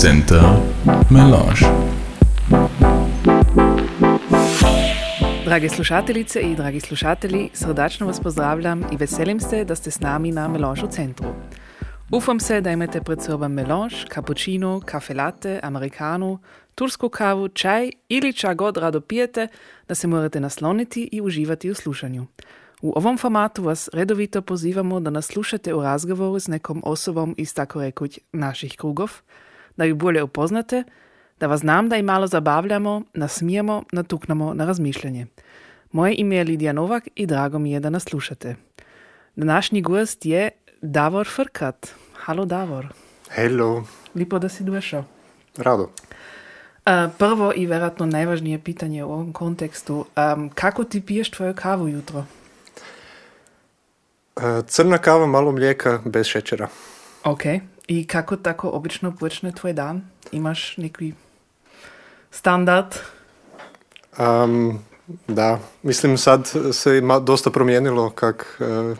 Centar Melange. Drage slušateljice i dragi slušatelji, srdačno vas pozdravljam i veselim se da ste s nami na Melange u centru. Ufam se da imate pred sobom melange, cappuccino, kafe latte, americano, tursku kavu, čaj ili ča god rado pijete, da se morate nasloniti i uživati u slušanju. U ovom formatu vas redovito pozivamo da nas slušate u razgovoru s nekom osobom iz tako rekuć naših krugov, da ju bolje upoznate, da vas znam da i malo zabavljamo, nasmijemo, natuknemo na razmišljanje. Moje ime je Lidija Novak i drago mi je da nas slušate. Današnji gost je Davor Frkat. Halo Davor. Hello, Lipo da si došao. rado. E, prvo i vjerojatno najvažnije pitanje u ovom kontekstu. em, kako ti piješ tvoju kavu jutro? E, Crna kava, malo mlijeka, bez šećera. Ok. I kako tako obično počne tvoj dan? Imaš neki standard? Am, da, mislim sad se ima dosta promijenilo kak e,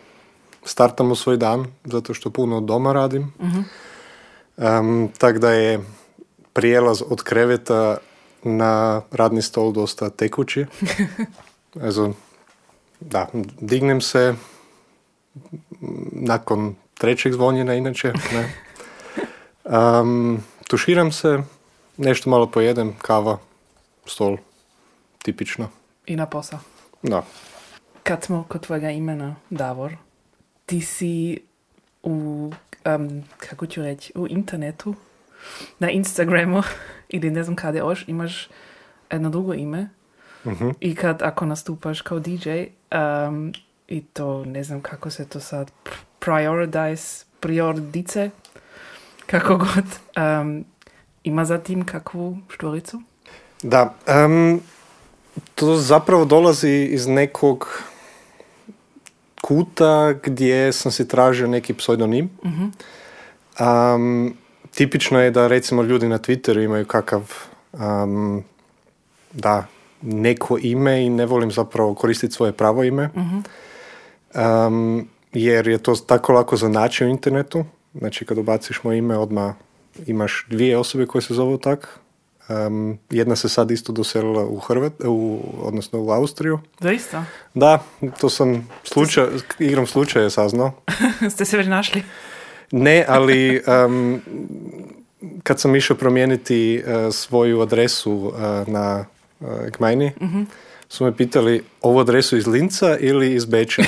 startamo svoj dan, zato što puno doma radim. Am, tak da je prijelaz od kreveta na radni stol dosta tekući. Also, da, dignem se nakon trećeg zvonjena inače. Ne. Am, tuširam se, nešto malo pojedem, kava, stol, tipično. I na posao. Da. Kad smo kod tvojega imena Davor, ti si u, em, kako ću reći, u internetu, na Instagramu ili ne znam kada još, imaš jedno drugo ime Mhm. i kad ako nastupaš kao DJ em, i to ne znam kako se to sad prioritize, prioritice, kako god, em, ima zatim kakvu štoricu? Da, em, to zapravo dolazi iz nekog kuta gdje sam si tražio neki pseudonim. Am, tipično je da recimo ljudi na Twitteru imaju kakav am, da, neko ime i ne volim zapravo koristiti svoje pravo ime. Am, jer je to tako lako za naći u internetu. Znači kad ubaciš moje ime odmah imaš dvije osobe koje se zovu tak. Am, jedna se sad isto doselila u Hrvat, u, odnosno u Austriju. Zaista? Da, to sam slučaj, igrom slučaja saznao. Ste se već našli? Ne, ali em, kad sam išao promijeniti e, svoju adresu e, na uh, Gmajni, su me pitali ovu adresu iz Linca ili iz Beča.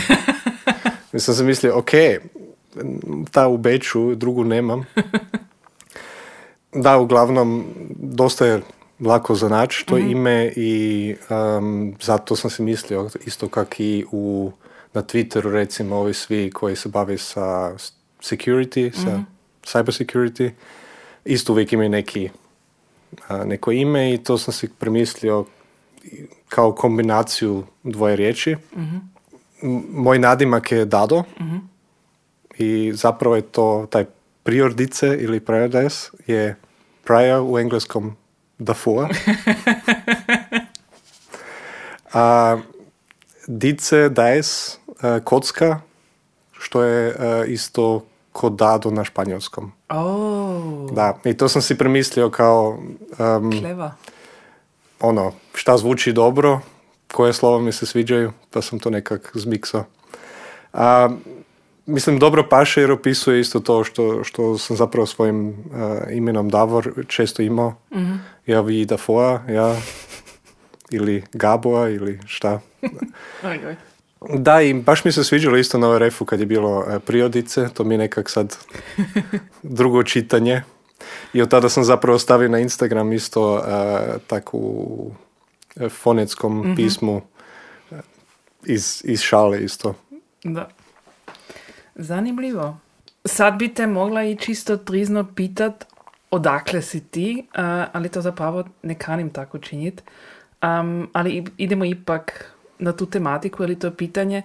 Mislim sam mislio, ok, ta u Beču, drugu nemam. Da, uglavnom, dosta je lako za naći to ime i em, zato sam si mislio, isto kak i u, na Twitteru recimo ovi svi koji se bave sa security, sa cyber security, isto uvijek imaju neki, a, neko ime i to sam si premislio kao kombinaciju dvoje riječi. M- Moj nadimak je Dado i zapravo je to taj priordice ili paradise je prior u engleskom davor. A dice, dice, e, kocka, što je e, isto kod dado na španjolskom. Oh, Da, i to sam si premislio kao em, kleva. ono, šta zvuči dobro, koje slova mi se sviđaju, pa sam to nekak zmiksao. A, mislim, dobro paše jer opisuje isto to što, što sam zapravo svojim uh, imenom Davor često imao. Ja vi Dafoa, ja, ili Gaboa, ili šta. Oj, oj. Da, i baš mi se sviđalo isto na ORF-u kad je bilo e, priodice, to mi je nekak sad drugo čitanje. I od tada sam zapravo stavio na Instagram isto e, tako u e, fonetskom pismu e, iz, iz šale isto. Da. Zanimljivo. Sad bi te mogla i čisto trizno pitat odakle si ti, ali to zapravo ne kanim tako činit. Am, ali idemo ipak na tu tematiku ili to pitanje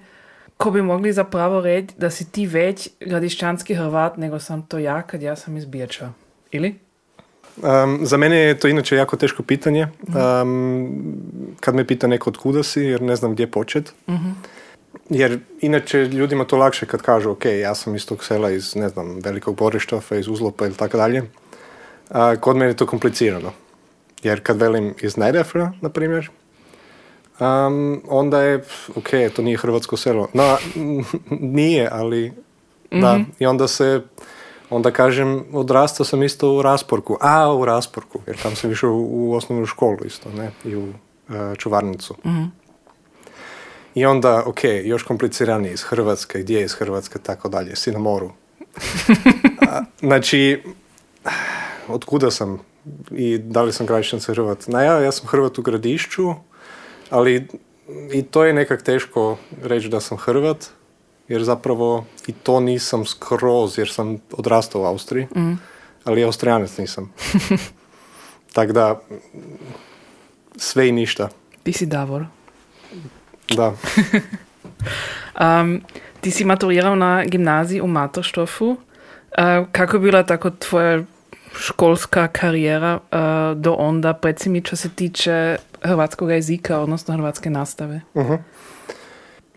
ko bi mogli zapravo reći da si ti već gradišćanski Hrvat nego sam to ja kad ja sam iz Biječa. Ili? Um, za mene je to inače jako teško pitanje. Um, kad me pita neko od kuda si, jer ne znam gdje počet. Jer inače ljudima to lakše kad kažu ok, ja sam iz tog sela iz, ne znam, Velikog Borištofa, iz Uzlopa ili tako dalje. A, kod mene je to komplicirano. Jer kad velim iz Najdefra, na primjer, um, onda je, ok, to nije hrvatsko selo. No, nije, ali da. I onda se, onda kažem, odrastao sam isto u Rasporku. A, u Rasporku, jer tam sam išao u, u osnovnu školu isto, ne, i u e, čuvarnicu. I onda, ok, još kompliciranije iz Hrvatske, gdje je iz Hrvatske, tako dalje, si na moru. A, znači, od kuda sam i da li sam gradišćanca Hrvat? Na ja, ja sam Hrvat u gradišću, ali i to je nekak teško reći da sam Hrvat, jer zapravo i to nisam skroz, jer sam odrastao u Austriji, ali Austrijanac nisam. Tako da, sve i ništa. Ti si Davor. Da. Um, ti si maturirao na gimnaziji u Materstofu. Uh, kako je bila tako tvoja školska karijera uh, do onda, recimo što se tiče hrvatskog jezika, odnosno hrvatske nastave? Mhm.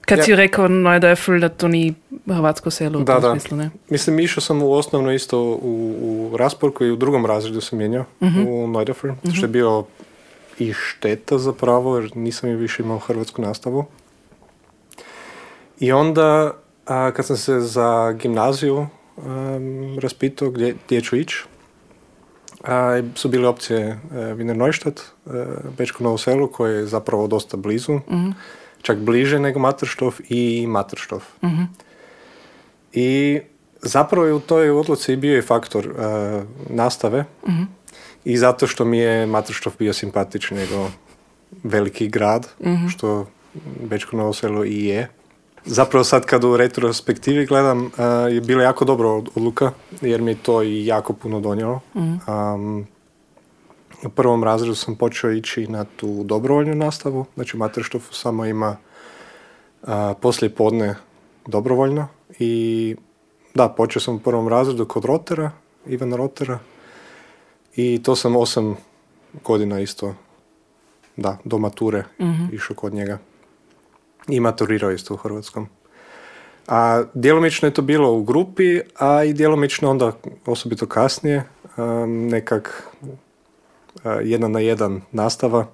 Kad Ja. si rekao no, da je ful da to ni hrvatsko selo u Da, tom da. smislu, ne? Mislim, išao sam u osnovno isto u, u Rasporku i u drugom razredu sam mijenjao u Neudafer, što je bio i šteta zapravo, jer nisam više imao hrvatsku nastavu. I onda, a, kad sam se za gimnaziju um, raspitao gdje, gdje ću ići, a, su bile opcije e, Wiener Neustadt, e, Bečko Novo selo, koje je zapravo dosta blizu, čak bliže nego Materstof i Materstof. I zapravo je u toj odluci bio i faktor e, nastave i zato što mi je Materstof bio simpatični nego veliki grad, što Bečko Novo selo i je. Zapravo sad kad u retrospektivi gledam e, je bila jako dobra od- odluka jer mi je to i jako puno donijelo. Um, u prvom razredu sam počeo ići na tu dobrovoljnu nastavu, znači u Materstofu samo ima a, poslije podne dobrovoljno i da, počeo sam u prvom razredu kod Rotera, Ivana Rotera i to sam osam godina isto, da, do mature išao kod njega i maturirao isto u Hrvatskom. A djelomično je to bilo u grupi, a i djelomično onda, osobito kasnije, um, nekak uh, jedan na jedan nastava,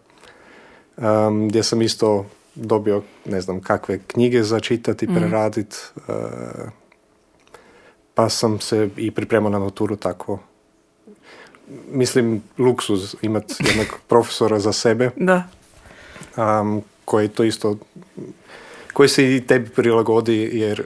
um, gdje sam isto dobio, ne znam, kakve knjige za čitati, preradit, uh, pa sam se i pripremao na maturu tako. Mislim, luksuz imati jednog profesora za sebe, Da. um, koji to isto, koji se i tebi prilagodi, jer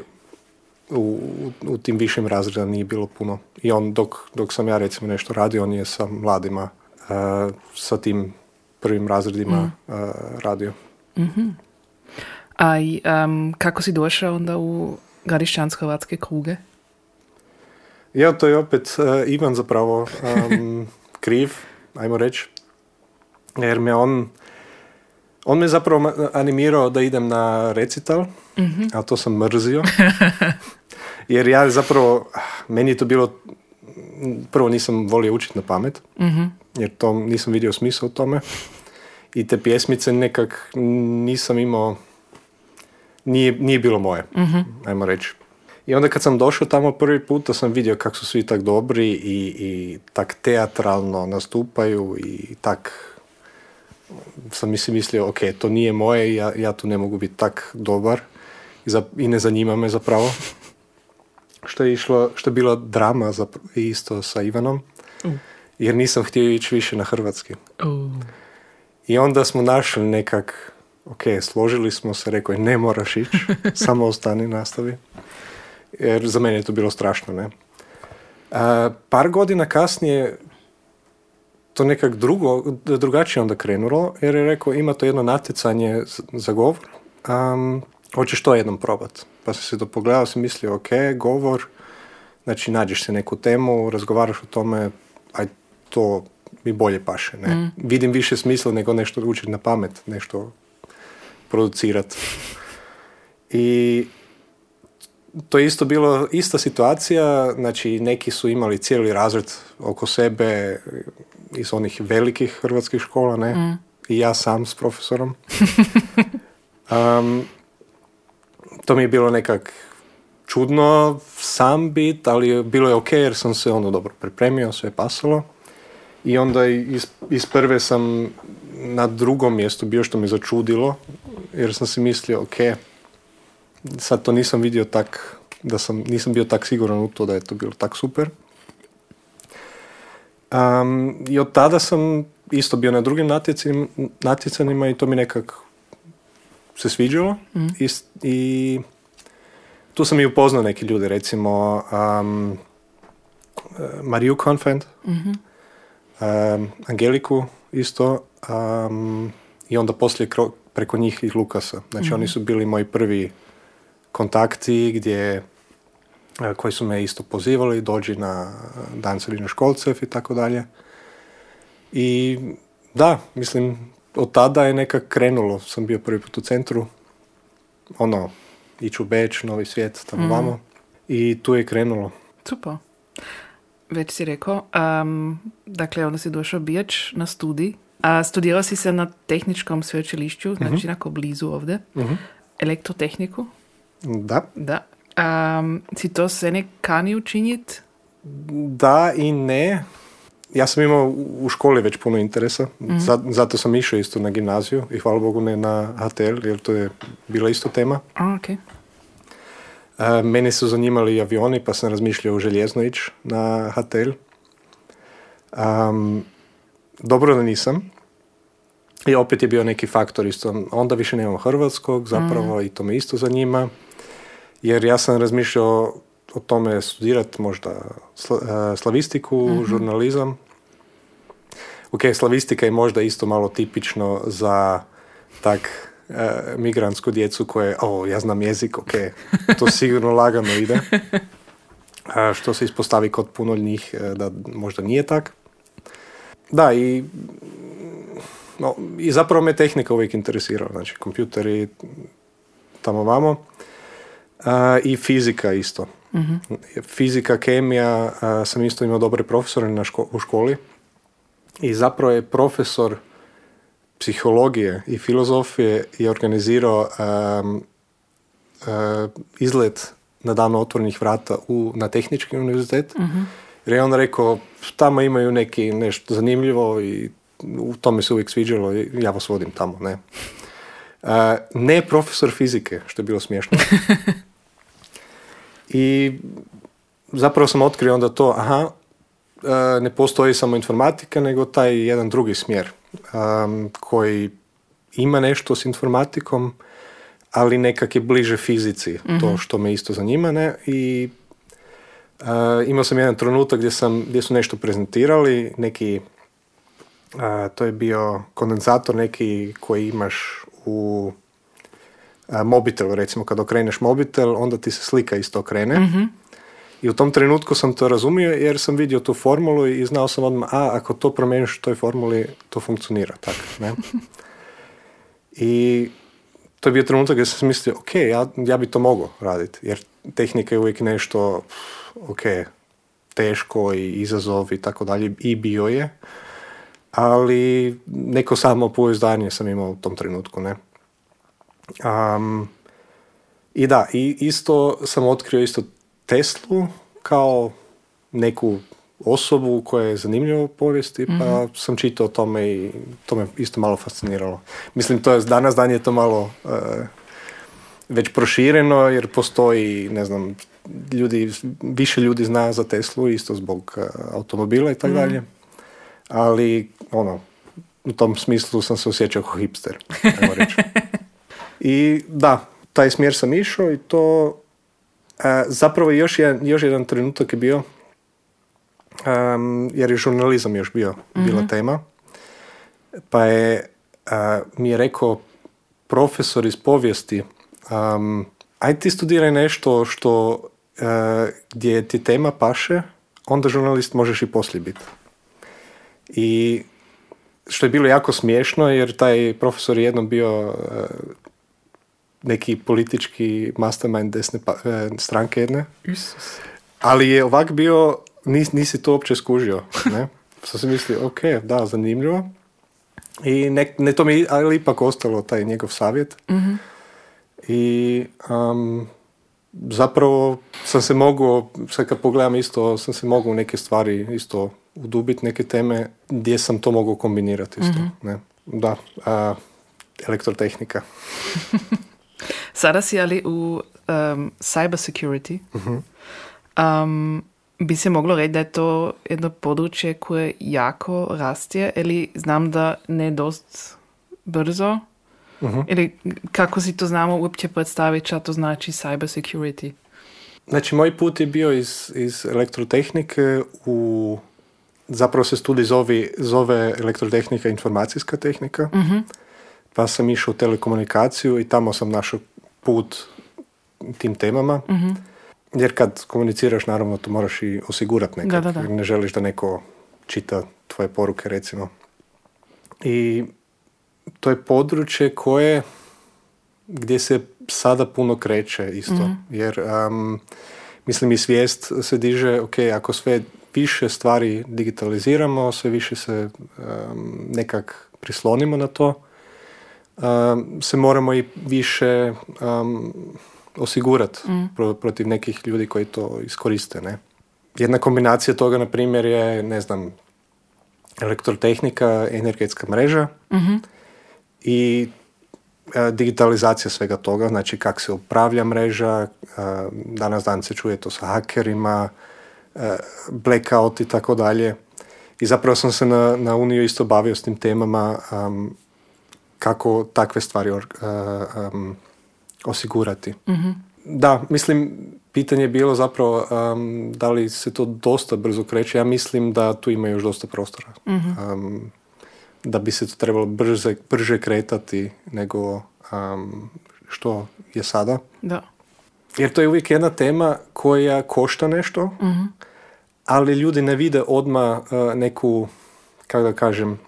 u, u tim višim razredima nije bilo puno. I on, dok, dok sam ja recimo nešto radio, on je sa mladima, uh, sa tim prvim razredima uh, radio. A i, um, kako si došao onda u gradišćansko-hrvatske kruge? Ja, to je opet uh, Ivan zapravo um, kriv, ajmo reći, jer me on, on me zapravo animirao da idem na recital, a to sam mrzio, jer ja zapravo, meni je to bilo, prvo nisam volio učiti na pamet, jer to nisam vidio smisla u tome, i te pjesmice nekak nisam imao, nije, nije bilo moje, ajmo reći. I onda kad sam došao tamo prvi puta sam vidio kako su svi tak dobri i, i tak teatralno nastupaju i tak sam mi si mislio, ok, to nije moje, ja, ja tu ne mogu biti tak dobar i, za, i ne zanima me zapravo. Što je išlo, što je bila drama zapr- isto sa Ivanom, jer nisam htio ići više na hrvatski. Uh. I onda smo našli nekak, ok, složili smo se, rekao je ne moraš ići, samo ostani, nastavi. Jer za mene je to bilo strašno, ne. A, par godina kasnije to nekak drugo, drugačije onda krenulo, jer je rekao ima to jedno natjecanje za govor, um, hoćeš to jednom probat. Pa sam se to pogledao, sam mislio, ok, govor, znači nađeš se neku temu, razgovaraš o tome, aj to mi bolje paše, ne. Vidim više smisla nego nešto učiti na pamet, nešto producirati. I to je isto bilo ista situacija, znači neki su imali cijeli razred oko sebe iz onih velikih hrvatskih škola, ne? I ja sam s profesorom. Um, to mi je bilo nekak čudno sam bit, ali bilo je ok jer sam se ono dobro pripremio, sve je pasalo. I onda iz, iz prve sam na drugom mjestu bio što me začudilo, jer sam si mislio, ok, sad to nisam vidio tak, da sam, nisam bio tak siguran u to da je to bilo tak super. Um, I od tada sam isto bio na drugim natjecanjima i to mi nekak se sviđalo. I, I, tu sam i upoznao neki ljude, recimo um, Mariju Confent, mm Angeliku isto um, i onda poslije preko njih i Lukasa. Znači mhm. oni su bili moji prvi kontakti gdje koji su me isto pozivali, dođi na dan školcev i tako dalje. I da, mislim, od tada je nekak krenulo. Sam bio prvi put u centru, ono, iću u Beč, Novi svijet, tamo mm. vamo. I tu je krenulo. Super. Već si rekao, um, dakle, onda si došao Bijač na studij. A studirao si se na tehničkom sveučilišću, znači mm-hmm. blizu ovdje. Mm-hmm. Elektrotehniku. Da. Da. Um, si to se ne kani učiniti? Da i ne. Ja sam imao u školi već puno interesa, mm zato sam išao isto na gimnaziju i hvala Bogu ne na HTL, jer to je bila isto tema. A, okay. Uh, meni su zanimali avioni, pa sam razmišljao u željezno ići na HTL. Um, dobro da nisam. I opet je bio neki faktor isto. Onda više nemam hrvatskog, zapravo, mm. i to me isto zanima jer ja sam razmišljao o tome studirati možda e, slavistiku, mm žurnalizam. Ok, slavistika je možda isto malo tipično za tak e, migrantsku djecu koje, o, ja znam jezik, ok, to sigurno lagano ide. A što se ispostavi kod puno njih e, da možda nije tak. Da, i, no, i zapravo me tehnika uvijek interesirala, znači kompjuteri tamo vamo i fizika isto. mm Fizika, kemija, sam isto imao dobre profesore na u školi i zapravo je profesor psihologije i filozofije je organizirao um, izlet na dan otvorenih vrata u, na tehnički univerzitet. uh Jer je on rekao, tamo imaju neki nešto zanimljivo i u tome se uvijek sviđalo i ja vas vodim tamo, ne. ne profesor fizike, što je bilo smiješno. I zapravo sam otkrio onda to, aha, e, ne postoji samo informatika, nego taj jedan drugi smjer koji ima nešto s informatikom, ali nekak je bliže fizici, to mhm. što me isto zanima, ne? I uh, imao sam jedan trenutak gdje, sam, gdje su nešto prezentirali, neki, to je bio kondenzator neki koji imaš u mobitel, recimo kad okreneš mobitel, onda ti se slika isto okrene. mm I u tom trenutku sam to razumio jer sam vidio tu formulu i znao sam odmah, a ako to promijeniš u toj formuli, to funkcionira tako, ne? I to je bio trenutak gdje sam mislio, ok, ja, ja bi to mogao raditi, jer tehnika je uvijek nešto, ok, teško i izazov i tako dalje, i bio je, ali neko samo pouzdanje sam imao u tom trenutku, ne? Um, I da, i isto sam otkrio isto Teslu kao neku osobu koja je zanimljiva u povijesti, pa mm sam čitao o tome i to me isto malo fasciniralo. Mislim, to je danas dan je to malo uh, već prošireno, jer postoji, ne znam, ljudi, više ljudi zna za Teslu, isto zbog uh, automobila i tako mhm. dalje. Ali, ono, u tom smislu sam se osjećao kao hipster, reći. I da, taj smjer sam išao i to e, zapravo još jedan, još jedan trenutak je bio um, jer je žurnalizam još bio bila mhm. tema pa je mi je rekao profesor iz povijesti um, aj ti studiraj nešto što uh, gdje ti tema paše onda žurnalist možeš i poslije biti i što je bilo jako smiješno jer taj profesor je jednom bio neki politički mastermind desne pa, e, stranke jedne. Ali je ovak bio, nis, nisi to uopće skužio. Ne? Sam si mislio, ok, da, zanimljivo. I ne, ne to mi ali ipak ostalo taj njegov savjet. mm I um, zapravo sam se mogu, sad kad pogledam isto, sam se mogu neke stvari isto udubiti neke teme gdje sam to mogao kombinirati isto. Ne? Da, a, elektrotehnika. Sada si ali u um, cyber security. Um, bi se moglo reći da je to jedno područje koje jako rastje, ili znam da ne dost brzo, ili kako si to znamo uopće predstaviti šta to znači cyber security? Znači, moj put je bio iz, iz elektrotehnike u... Zapravo se studij zove, zove elektrotehnika informacijska tehnika. Pa sam išao u telekomunikaciju i tamo sam našao put tim temama. Jer kad komuniciraš, naravno, to moraš i osigurati nekad. Da, da, da. Ne želiš da neko čita tvoje poruke, recimo. I to je područje koje gdje se sada puno kreće isto. Jer, um, mislim, i svijest se diže, ok, ako sve više stvari digitaliziramo, sve više se um, nekak prislonimo na to, se moramo i više um, osigurati pro- protiv nekih ljudi koji to iskoriste, ne? Jedna kombinacija toga, na primjer, je, ne znam, elektrotehnika, energetska mreža i e, digitalizacija svega toga, znači kako se upravlja mreža, e, danas dan se čuje to sa hakerima, e, blackout i tako dalje. I zapravo sam se na, na Uniju isto bavio s tim temama um, kako takve stvari or- um, osigurati. Da, mislim, pitanje je bilo zapravo um, da li se to dosta brzo kreće. Ja mislim da tu ima još dosta prostora. Um, da bi se to trebalo brže, brže kretati nego um, što je sada. Da. Jer to je uvijek jedna tema koja košta nešto, ali ljudi ne vide odmah uh, neku, kako da kažem,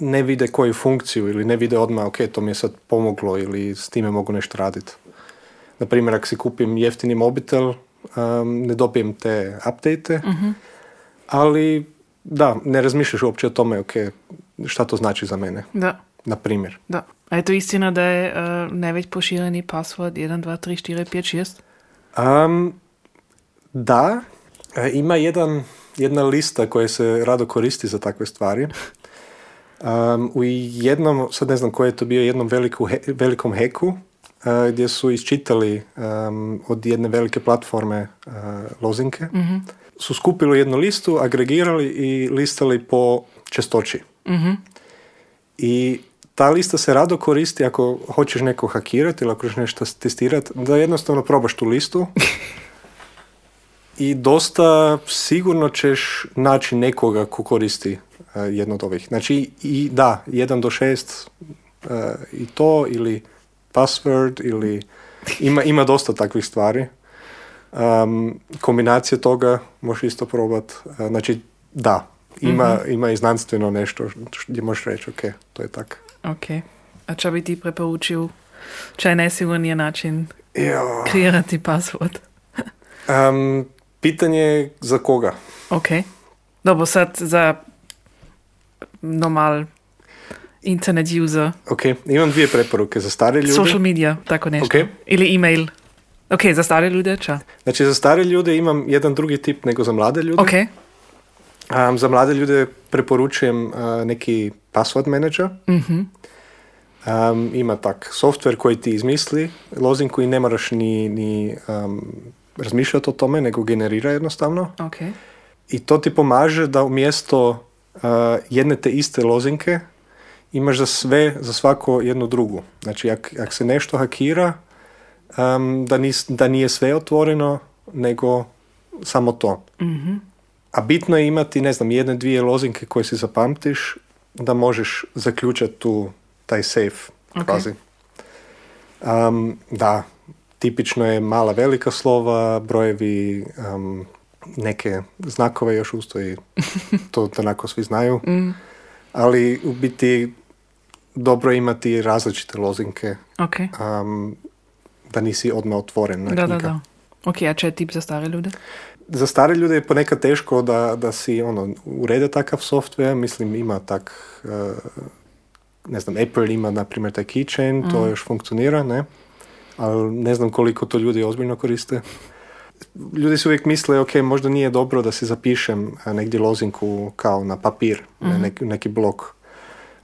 ne vide koju funkciju ili ne vide odmah, ok, to mi je sad pomoglo ili s time mogu nešto raditi. Na primjer, ako si kupim jeftini mobitel, um, ne dobijem te update ali da, ne razmišljaš uopće o tome, ok, šta to znači za mene, Da. na primjer. Da. A je to istina da je uh, najveći pošireni password 1, 2, 3, 4, 5, 6? Um, da, e, ima jedan, jedna lista koja se rado koristi za takve stvari. Um, u jednom, sad ne znam koji je to bio, jednom veliku, he- velikom heku uh, gdje su isčitali um, od jedne velike platforme uh, lozinke, su skupili jednu listu, agregirali i listali po čestoći. I ta lista se rado koristi ako hoćeš neko hakirati ili ako hoćeš nešto testirati, da jednostavno probaš tu listu i dosta sigurno ćeš naći nekoga ko koristi jedno od ovih. Znači i da, 1 do 6 uh, i to ili password ili ima, ima dosta takvih stvari. Um, kombinacija toga možeš isto probat. Uh, znači da, ima, ima i znanstveno nešto gdje možeš reći ok, to je tak. Ok. A čo bi ti preporučil, če je nesigurnije način Jo. kreirati password? Um, pitanje je za koga? Ok. Dobro, sad za normal internet user, Ok, imam dvije preporuke za stare ljude. social media, tako nešto. Ok. Ili email. Ok, za stare ljude, ča? Znači za stare ljude imam jedan drugi tip nego za mlade ljude. Ok. Um, za mlade ljude preporučujem uh, neki password manager. Um, ima tak software koji ti izmisli lozinku i ne moraš ni, ni um, razmišljati o tome, nego generira jednostavno. Ok. I to ti pomaže da umjesto jedne te iste lozinke imaš za sve, za svako jednu drugu. Znači, ak, ak se nešto hakira, um, da, nis, da nije sve otvoreno, nego samo to. A bitno je imati, ne znam, jedne, dvije lozinke koje si zapamtiš, da možeš zaključati tu taj safe Ok. kvazi. Um, da, tipično je mala velika slova, brojevi, um, neke znakove još ustoji, to onako svi znaju. Ali u biti dobro imati različite lozinke, Ok. um, da nisi odmah otvoren na Da, da, knjiga. da. Ok, a če je tip za stare ljude? Za stare ljude je ponekad teško da, da si ono, urede takav software, mislim ima tak, uh, ne znam, Apple ima na primjer taj keychain, to još funkcionira, ne? Ali ne znam koliko to ljudi ozbiljno koriste. Ljudi su uvijek misle, ok, možda nije dobro da si zapišem a, negdje lozinku kao na papir, ne, neki, neki blok.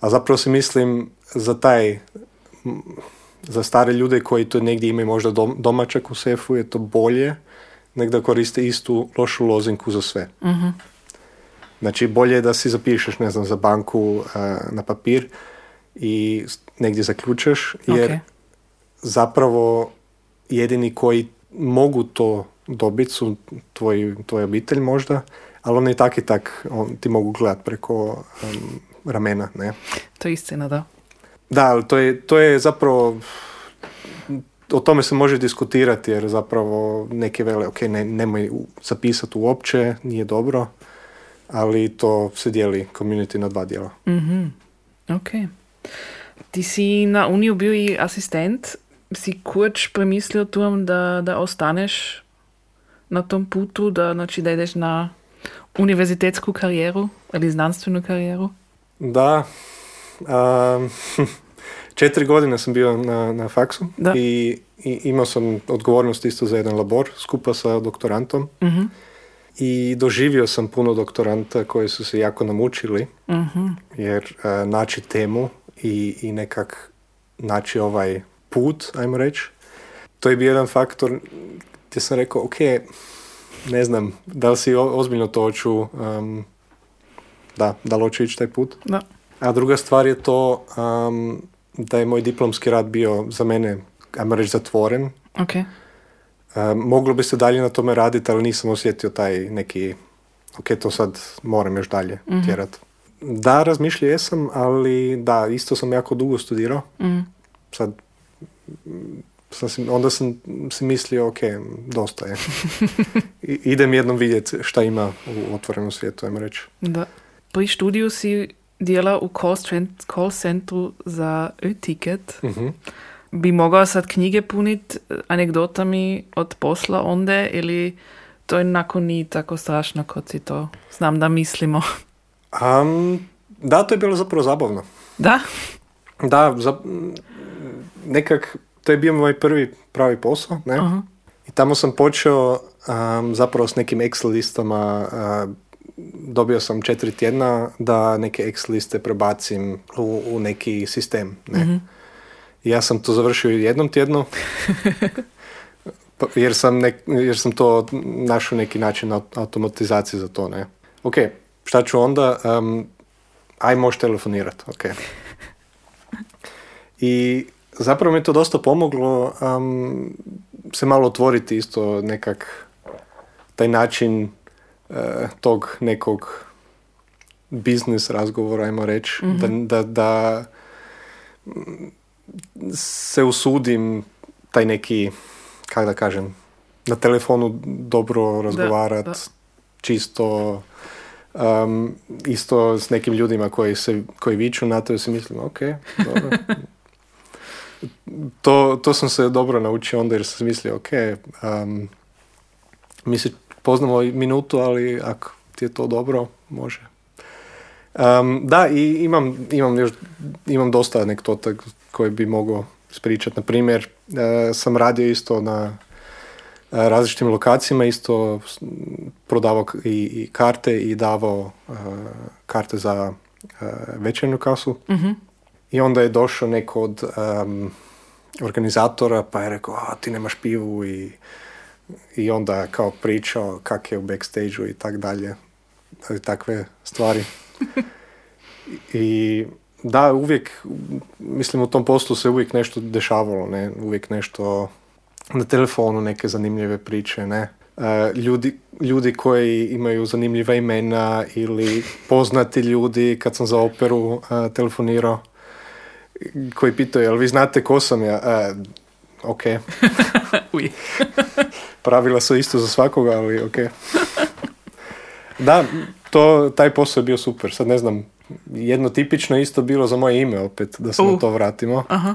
A zapravo si mislim za taj, za stare ljude koji to negdje imaju možda dom, domaćak u sefu, je to bolje nego da koriste istu lošu lozinku za sve. Znači, bolje je da si zapišeš, ne znam, za banku a, na papir i negdje zaključaš, jer Ok. zapravo jedini koji mogu to dobiti su tvoj, tvoj obitelj možda, ali oni tak i tak on, ti mogu gledat preko em, ramena, ne? To je istina, da. Da, ali to je, to je zapravo o tome se može diskutirati jer zapravo neke vele, ok, ne, nemoj u- zapisati uopće, nije dobro, ali to se dijeli community na dva dijela. Mhm. Ok. Ti si na Uniju bil i asistent. Si kurč premislil tom, da, da ostaneš na tom putu, da, znači, da ideš na univerzitetsku karijeru ali znanstvenu karijeru? Da, um, četiri godine sam bio na, na faksu Da. i, i imao sam odgovornost isto za jedan labor skupa sa doktorantom Mhm. i doživio sam puno doktoranta koji su se jako namučili Mhm. jer uh, naći temu i, i nekak naći ovaj put, ajmo reći, to je bio jedan faktor gdje sam rekao, ok, ne znam, da li si ozbiljno to hoću, um, da, da li hoću ići taj put. Da. A druga stvar je to um, da je moj diplomski rad bio za mene, ajmo reći, zatvoren. Ok. Um, moglo bi se dalje na tome raditi, ali nisam osjetio taj neki, ok, to sad moram još dalje tjerat. Da, razmišljao jesam, ali da, isto sam jako dugo studirao. Mhm. Sad, si- onda sam si mislio, ok, dosta je. I, idem jednom vidjeti šta ima u otvorenom svijetu, ajmo reći. Da. Pri študiju si delal v call, cent- call centru za e-ticket. Mhm. Bi mogao sad knjige punit anegdotami od posla onde ili to jednako ni tako strašno kot si to znam da mislimo. Um, da, to je bilo zapravo zabavno. Da? Da, za, nekak, to je bio moj prvi pravi posao, ne? Aha. I tamo sam počeo um, zapravo s nekim Excel listama, uh, dobio sam četiri tjedna da neke Excel liste prebacim u, u neki sistem, ne? I ja sam to završio jednom tjednu, jer, sam nek, jer sam to našao neki način aut- automatizacije za to, ne? Ok, šta ću onda? Um, aj možeš telefonirati, ok. I zapravo mi je to dosta pomoglo um, se malo otvoriti isto nekak taj način eh, tog nekog biznis razgovora, ajmo reći, da, da, da mm, se usudim taj neki, kako da kažem, na telefonu dobro razgovarat, da. čisto um, isto s nekim ljudima koji, se, koji viču na to i si mislim, ok, dobro. to, to sam se dobro naučio onda jer sam mislio, ok, um, mi se poznamo minutu, ali ako ti je to dobro, može. Um, da, i imam, imam još imam dosta anegdota koje bi mogao ispričati. Na primjer, e, sam radio isto na e, različitim lokacijama, isto prodavao i, i karte i davao e, karte za večernju kasu. Mhm. I onda je došao neko od em, organizatora pa je rekao, a ti nemaš pivu i, i onda kao pričao kak je u backstage-u i tak dalje. I takve stvari. I da, uvijek, mislim u tom poslu se uvijek nešto dešavalo, ne, uvijek nešto na telefonu, neke zanimljive priče, ne. E, ljudi, ljudi koji imaju zanimljiva imena ili poznati ljudi, kad sam za operu e, telefonirao, koji pitaju, jel vi znate ko sam ja? E, ok, pravila su isto za svakoga, ali ok. Da, to, taj posao je bio super. Sad ne znam, jedno tipično isto bilo za moje ime opet, da se na Uh. to vratimo. Aha.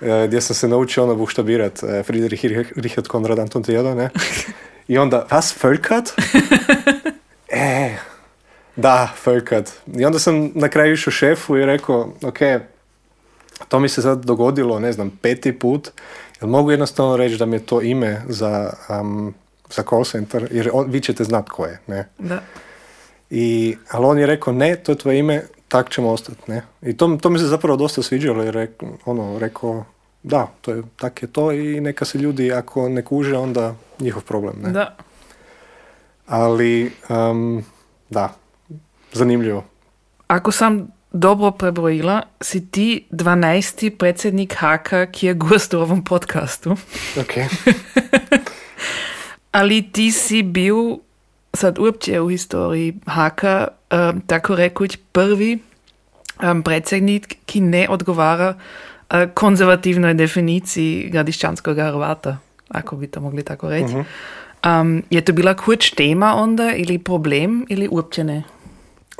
E, gdje sam se naučio ono buštabirat e, Friedrich Rich- Richard Konrad Anton Theodor, ne? I onda, was, Völkat? e, da, Völkat. I onda sam na kraju išao šefu i rekao, ok, to mi se sad dogodilo, ne znam, peti put, jel mogu jednostavno reći da mi je to ime za, um, za call center, jer on, vi ćete znat ko je, ne. Da. I, ali on je rekao, ne, to je tvoje ime, tak ćemo ostati, ne. I to, to mi se zapravo dosta sviđalo, jer je ono, rekao, da, to je, tak je to i neka se ljudi, ako ne kuže, onda njihov problem, ne. Da. Ali, um, da, zanimljivo. Ako sam dobro prebrojila, si ti 12. predsjednik Haka ki je gost u ovom podcastu. Ok. Ali ti si bil sad uopće u historiji Haka, um, tako rekuć, prvi um, predsjednik ki ne odgovara uh, konzervativnoj definiciji gradišćanskog Hrvata, ako bi to mogli tako reći. Um, je to bila kuć tema onda ili problem ili uopće ne?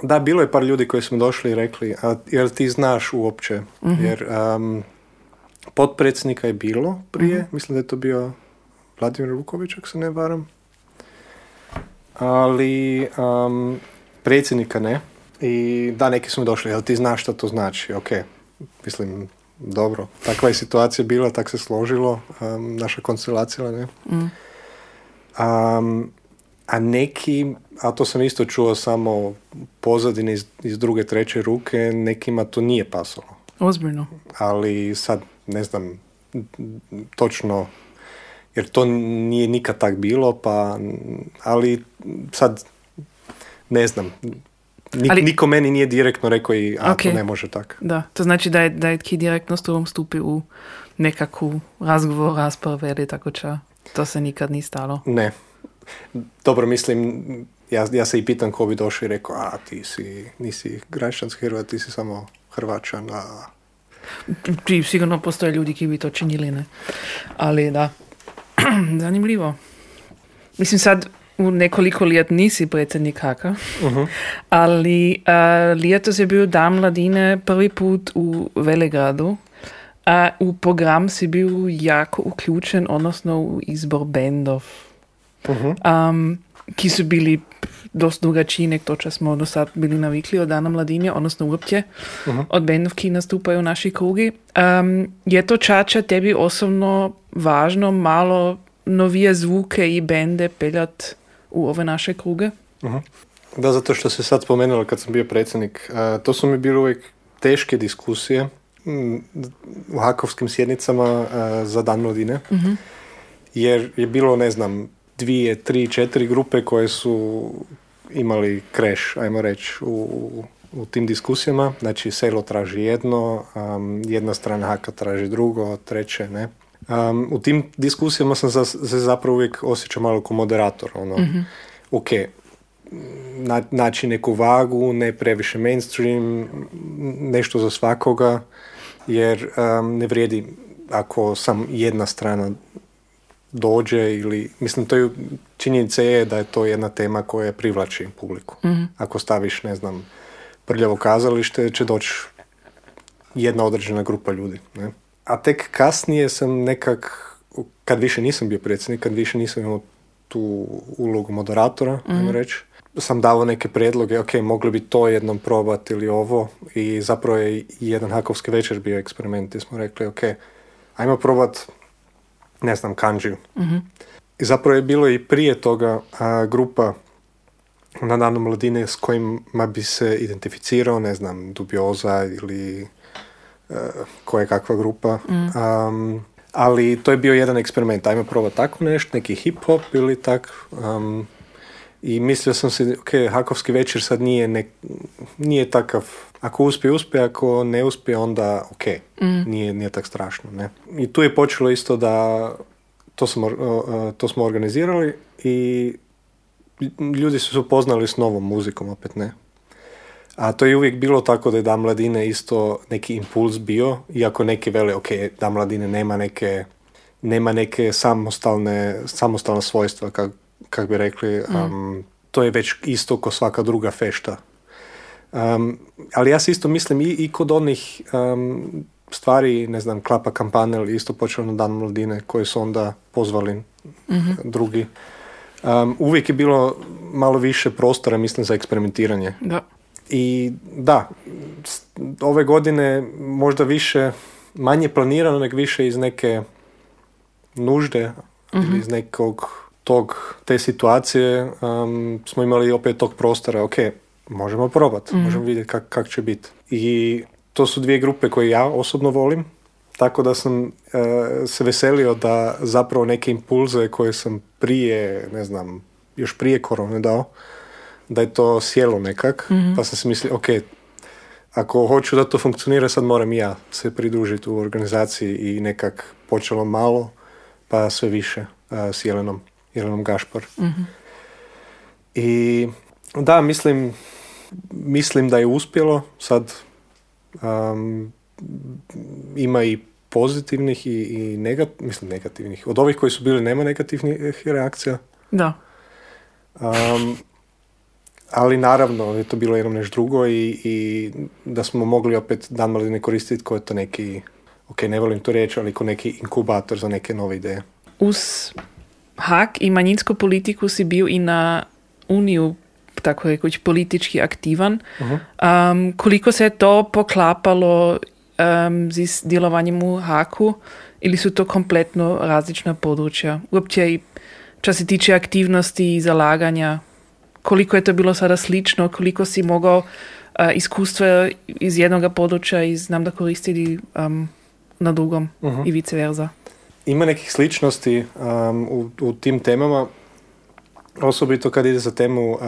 Da, bilo je par ljudi koji su mi došli i rekli, a jel ti znaš uopće? Jer um, potpredsjednika je bilo prije, mislim da je to bio Vladimir Vuković, ako se ne varam. Ali um, predsjednika ne. I da, neki su mi došli, jel ti znaš što to znači? Ok, mislim, dobro. Takva je situacija bila, tak se složilo, um, naša konstelacija, ne? Um, a neki, a to sam isto čuo samo pozadine iz, iz druge, treće ruke, nekima to nije pasalo. Ozbiljno. Ali sad ne znam točno, jer to nije nikad tak bilo, pa, ali sad ne znam. Nik, Ali- Niko meni nije direktno rekao i a Ok. to ne može tak. Da, to znači da je, da je ki direktno s tobom stupi u nekakvu razgovor, rasprave ili tako ča. To se nikad nije stalo. Ne. Dobro, mislim, ja, ja se i pitam ko bi došao i rekao, a ti si, nisi građanski Hrvat, ti si samo Hrvačan, a... Ti sigurno postoje ljudi ki bi to činili, ne? Ali da, zanimljivo. Mislim sad u nekoliko let nisi predsjednik Haka, ali uh, letos je bio dan mladine prvi put u Velegradu, a u program si bil jako uključen, odnosno u izbor bendov, um, ki su bili dosta drugačiji nek to, če smo do sad bili navikli od Dana mladine, odnosno uopće od bendov, ki nastupaju u naši krugi. Um, je to čača tebi osobno važno malo novije zvuke i bende peljat u ove naše kruge? Da, zato što se sad spomenula kad sam bio predsjednik, a, to su mi bile uvijek teške diskusije u hakovskim sjednicama a, za dan mladine, jer je bilo, ne znam, dvije, tri, četiri grupe koje su imali crash, ajmo reći, u, u tim diskusijama. Znači, selo traži jedno, am, jedna strana haka traži drugo, treće, ne. Am, u tim diskusijama sam za- se zapravo uvijek osjećao malo kao moderator, ono, ok, na, naći neku vagu, ne previše mainstream, nešto za svakoga, jer um, ne vrijedi ako sam jedna strana dođe ili, mislim, to je, činjenica je da je to jedna tema koja privlači publiku. Ako staviš, ne znam, prljavo kazalište, će doći jedna određena grupa ljudi. Ne? A tek kasnije sam nekak, kad više nisam bio predsjednik, kad više nisam imao tu ulogu moderatora, ajmo reći, sam dao neke predloge, ok, mogli bi to jednom probati ili ovo i zapravo je jedan hakovski večer bio eksperiment i smo rekli, ok, ajmo probat, ne znam, kanđiju. I zapravo je bilo i prije toga a, grupa na danu mladine s kojima bi se identificirao, ne znam, dubioza ili e, koja kakva grupa. Um, ali to je bio jedan eksperiment, ajmo probati tako nešto, neki hip-hop ili tak. um, I mislio sam se, ok, Hakovski večer sad nije, nek, nije takav, ako uspije, uspije, ako ne uspije, onda ok, nije, nije tak strašno. Ne? I tu je počelo isto da to smo, to smo organizirali i ljudi su se upoznali s novom muzikom, opet ne. A to je uvijek bilo tako da je Dan mladine isto neki impuls bio, iako neki vele, ok, Dan mladine nema neke, nema neke samostalne, samostalna svojstva, kak, kak bi rekli, um, to je već isto ko svaka druga fešta. Um, ali ja se isto mislim i, i kod onih um, stvari, ne znam, Klapa Kampanel isto počeo na Dan mladine koje su onda pozvali drugi. Um, uvijek je bilo malo više prostora, mislim, za eksperimentiranje. Da. I da, ove godine možda više, manje planirano, nego više iz neke nužde ili iz nekog tog, te situacije um, smo imali opet tog prostora, ok, možemo probati, možemo vidjeti kak, kak će biti. I to su dvije grupe koje ja osobno volim, tako da sam e, se veselio da zapravo neke impulze koje sam prije, ne znam, još prije korone dao, da je to sjelo nekak, pa sam si mislio, ok, ako hoću da to funkcionira, sad moram i ja se pridružiti u organizaciji i nekak počelo malo, pa sve više uh, s Jelenom, Jelenom Gašpar. I da, mislim, mislim da je uspjelo, sad um, ima i pozitivnih i, i negat, mislim negativnih. Od ovih koji su bili nema negativnih reakcija, Da. Um, ali naravno je to bilo jedno nešto drugo i, i da smo mogli opet dan ne koristiti ko je to neki, ok, ne volim to reći, ali ko neki inkubator za neke nove ideje. Uz hak i manjinsko politiku si bil i na Uniju tako rekoč politički aktivan. Um, koliko se je to poklapalo um, z djelovanjem u haku ili su to kompletno različna područja? Uopće i što se tiče aktivnosti i zalaganja, koliko je to bilo sada slično, koliko si mogao uh, iskustva iz jednog područja i znam da koristili um, na drugom i vice versa. Ima nekih sličnosti um, u, u tim temama, osobito kad ide za temu uh,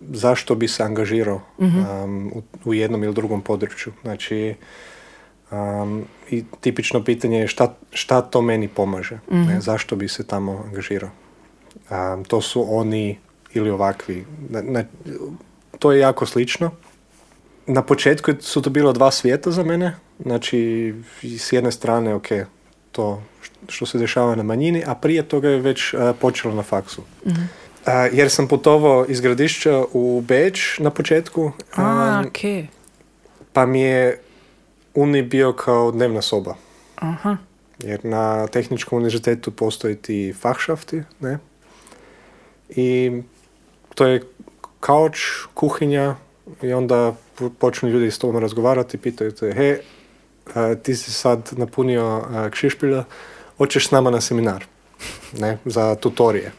zašto bi se angažirao um, u, u jednom ili drugom području. Znači, um, i tipično pitanje je šta, šta to meni pomaže, ne, zašto bi se tamo angažirao. Um, to su oni ili ovakvi. Na- na- to je jako slično. Na početku su to bilo dva svijeta za mene. Znači, s jedne strane, ok, to što se dešava na manjini, a prije toga je već a, počelo na faksu. A, jer sam putovao iz Gradišća u Beč na početku, A, a, okay. pa mi je Uni bio kao dnevna soba. Aha. Jer na tehničkom univerzitetu postoji ti fachschafti, ne? I to je kauč, kuhinja i onda po- počnu ljudi s tobom razgovarati, pitaju te, he, ti si sad napunio a, kšišpilja, hoćeš s nama na seminar, ne, za tutorije.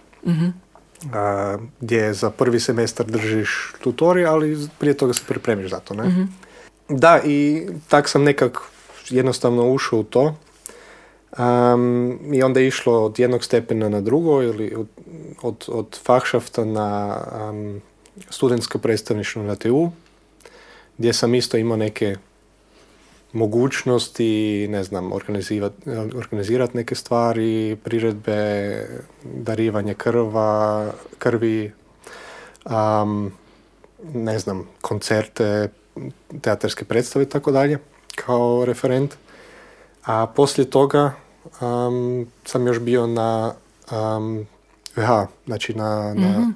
A, gdje za prvi semestar držiš tutorije, ali prije toga se pripremiš za to, ne? Da, i tak sam nekak jednostavno ušao u to. Um, I onda je išlo od jednog stepena na drugo ili od, od, od fachschafta na um, studentsko predstavništvo na TU, gdje sam isto imao neke mogućnosti, ne znam, organizirati organizirat neke stvari, priredbe, darivanje krva, krvi, um, ne znam, koncerte, teatarske predstave i tako dalje, kao referent. A poslije toga um, sam još bio na um, VH, znači na, na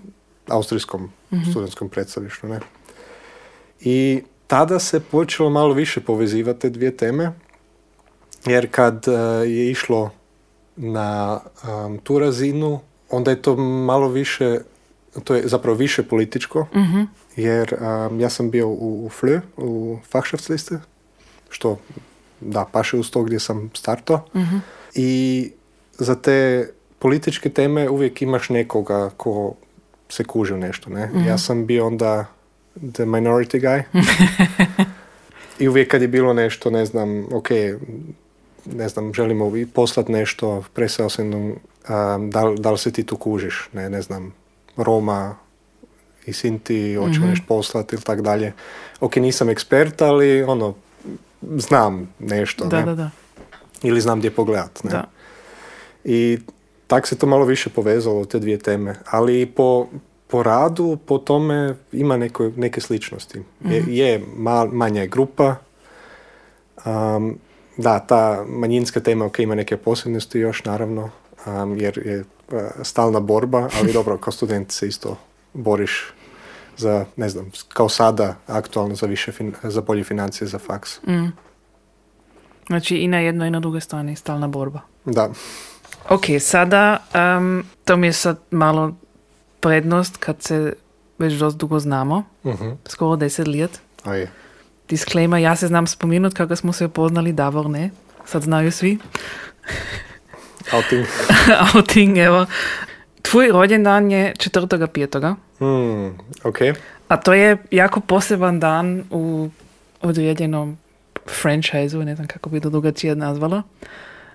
austrijskom studentskom predstavništvu. Ne? I tada se počelo malo više povezivati te dvije teme, jer kad uh, je išlo na um, tu razinu, onda je to malo više, to je zapravo više političko, jer um, ja sam bio u, u FLÖ, u Fachschaftsliste, što da, paše uz to gdje sam starto. I za te političke teme uvijek imaš nekoga ko se kuži u nešto, ne? Ja sam bio onda the minority guy. I uvijek kad je bilo nešto, ne znam, ok, ne znam, želimo i poslat nešto, presao sam, um, da, da li se ti tu kužiš, ne, ne znam, Roma i Sinti, hoćemo nešto poslati ili tak dalje. Ok, nisam ekspert, ali ono, znam nešto, Da, ne? da, da. Ili znam gdje pogledat, ne? Da. I tak se to malo više povezalo, te dvije teme. Ali po, po radu, po tome ima neko, neke sličnosti. Je, je ma- manja je grupa. Um, da, ta manjinska tema ok, ima neke posebnosti još, naravno, um, jer je uh, stalna borba, ali dobro, kao student se isto boriš za, ne znam, kao sada aktualno za, više fin- za bolje financije za faks. Znači i na jednoj i na drugoj strani stalna borba. Da. Ok, sada, um, to mi je sad malo prednost kad se već dosta dugo znamo, Mhm. skoro deset let. A je. Disclaimer, ja se znam spominut kako smo se upoznali, Davor ne. Sad znaju svi. outing. outing, evo. Tvoj rođendan je 4.5. Hmm, ok. A to je jako poseban dan u određenom franchise ne znam kako bi to drugačije nazvalo.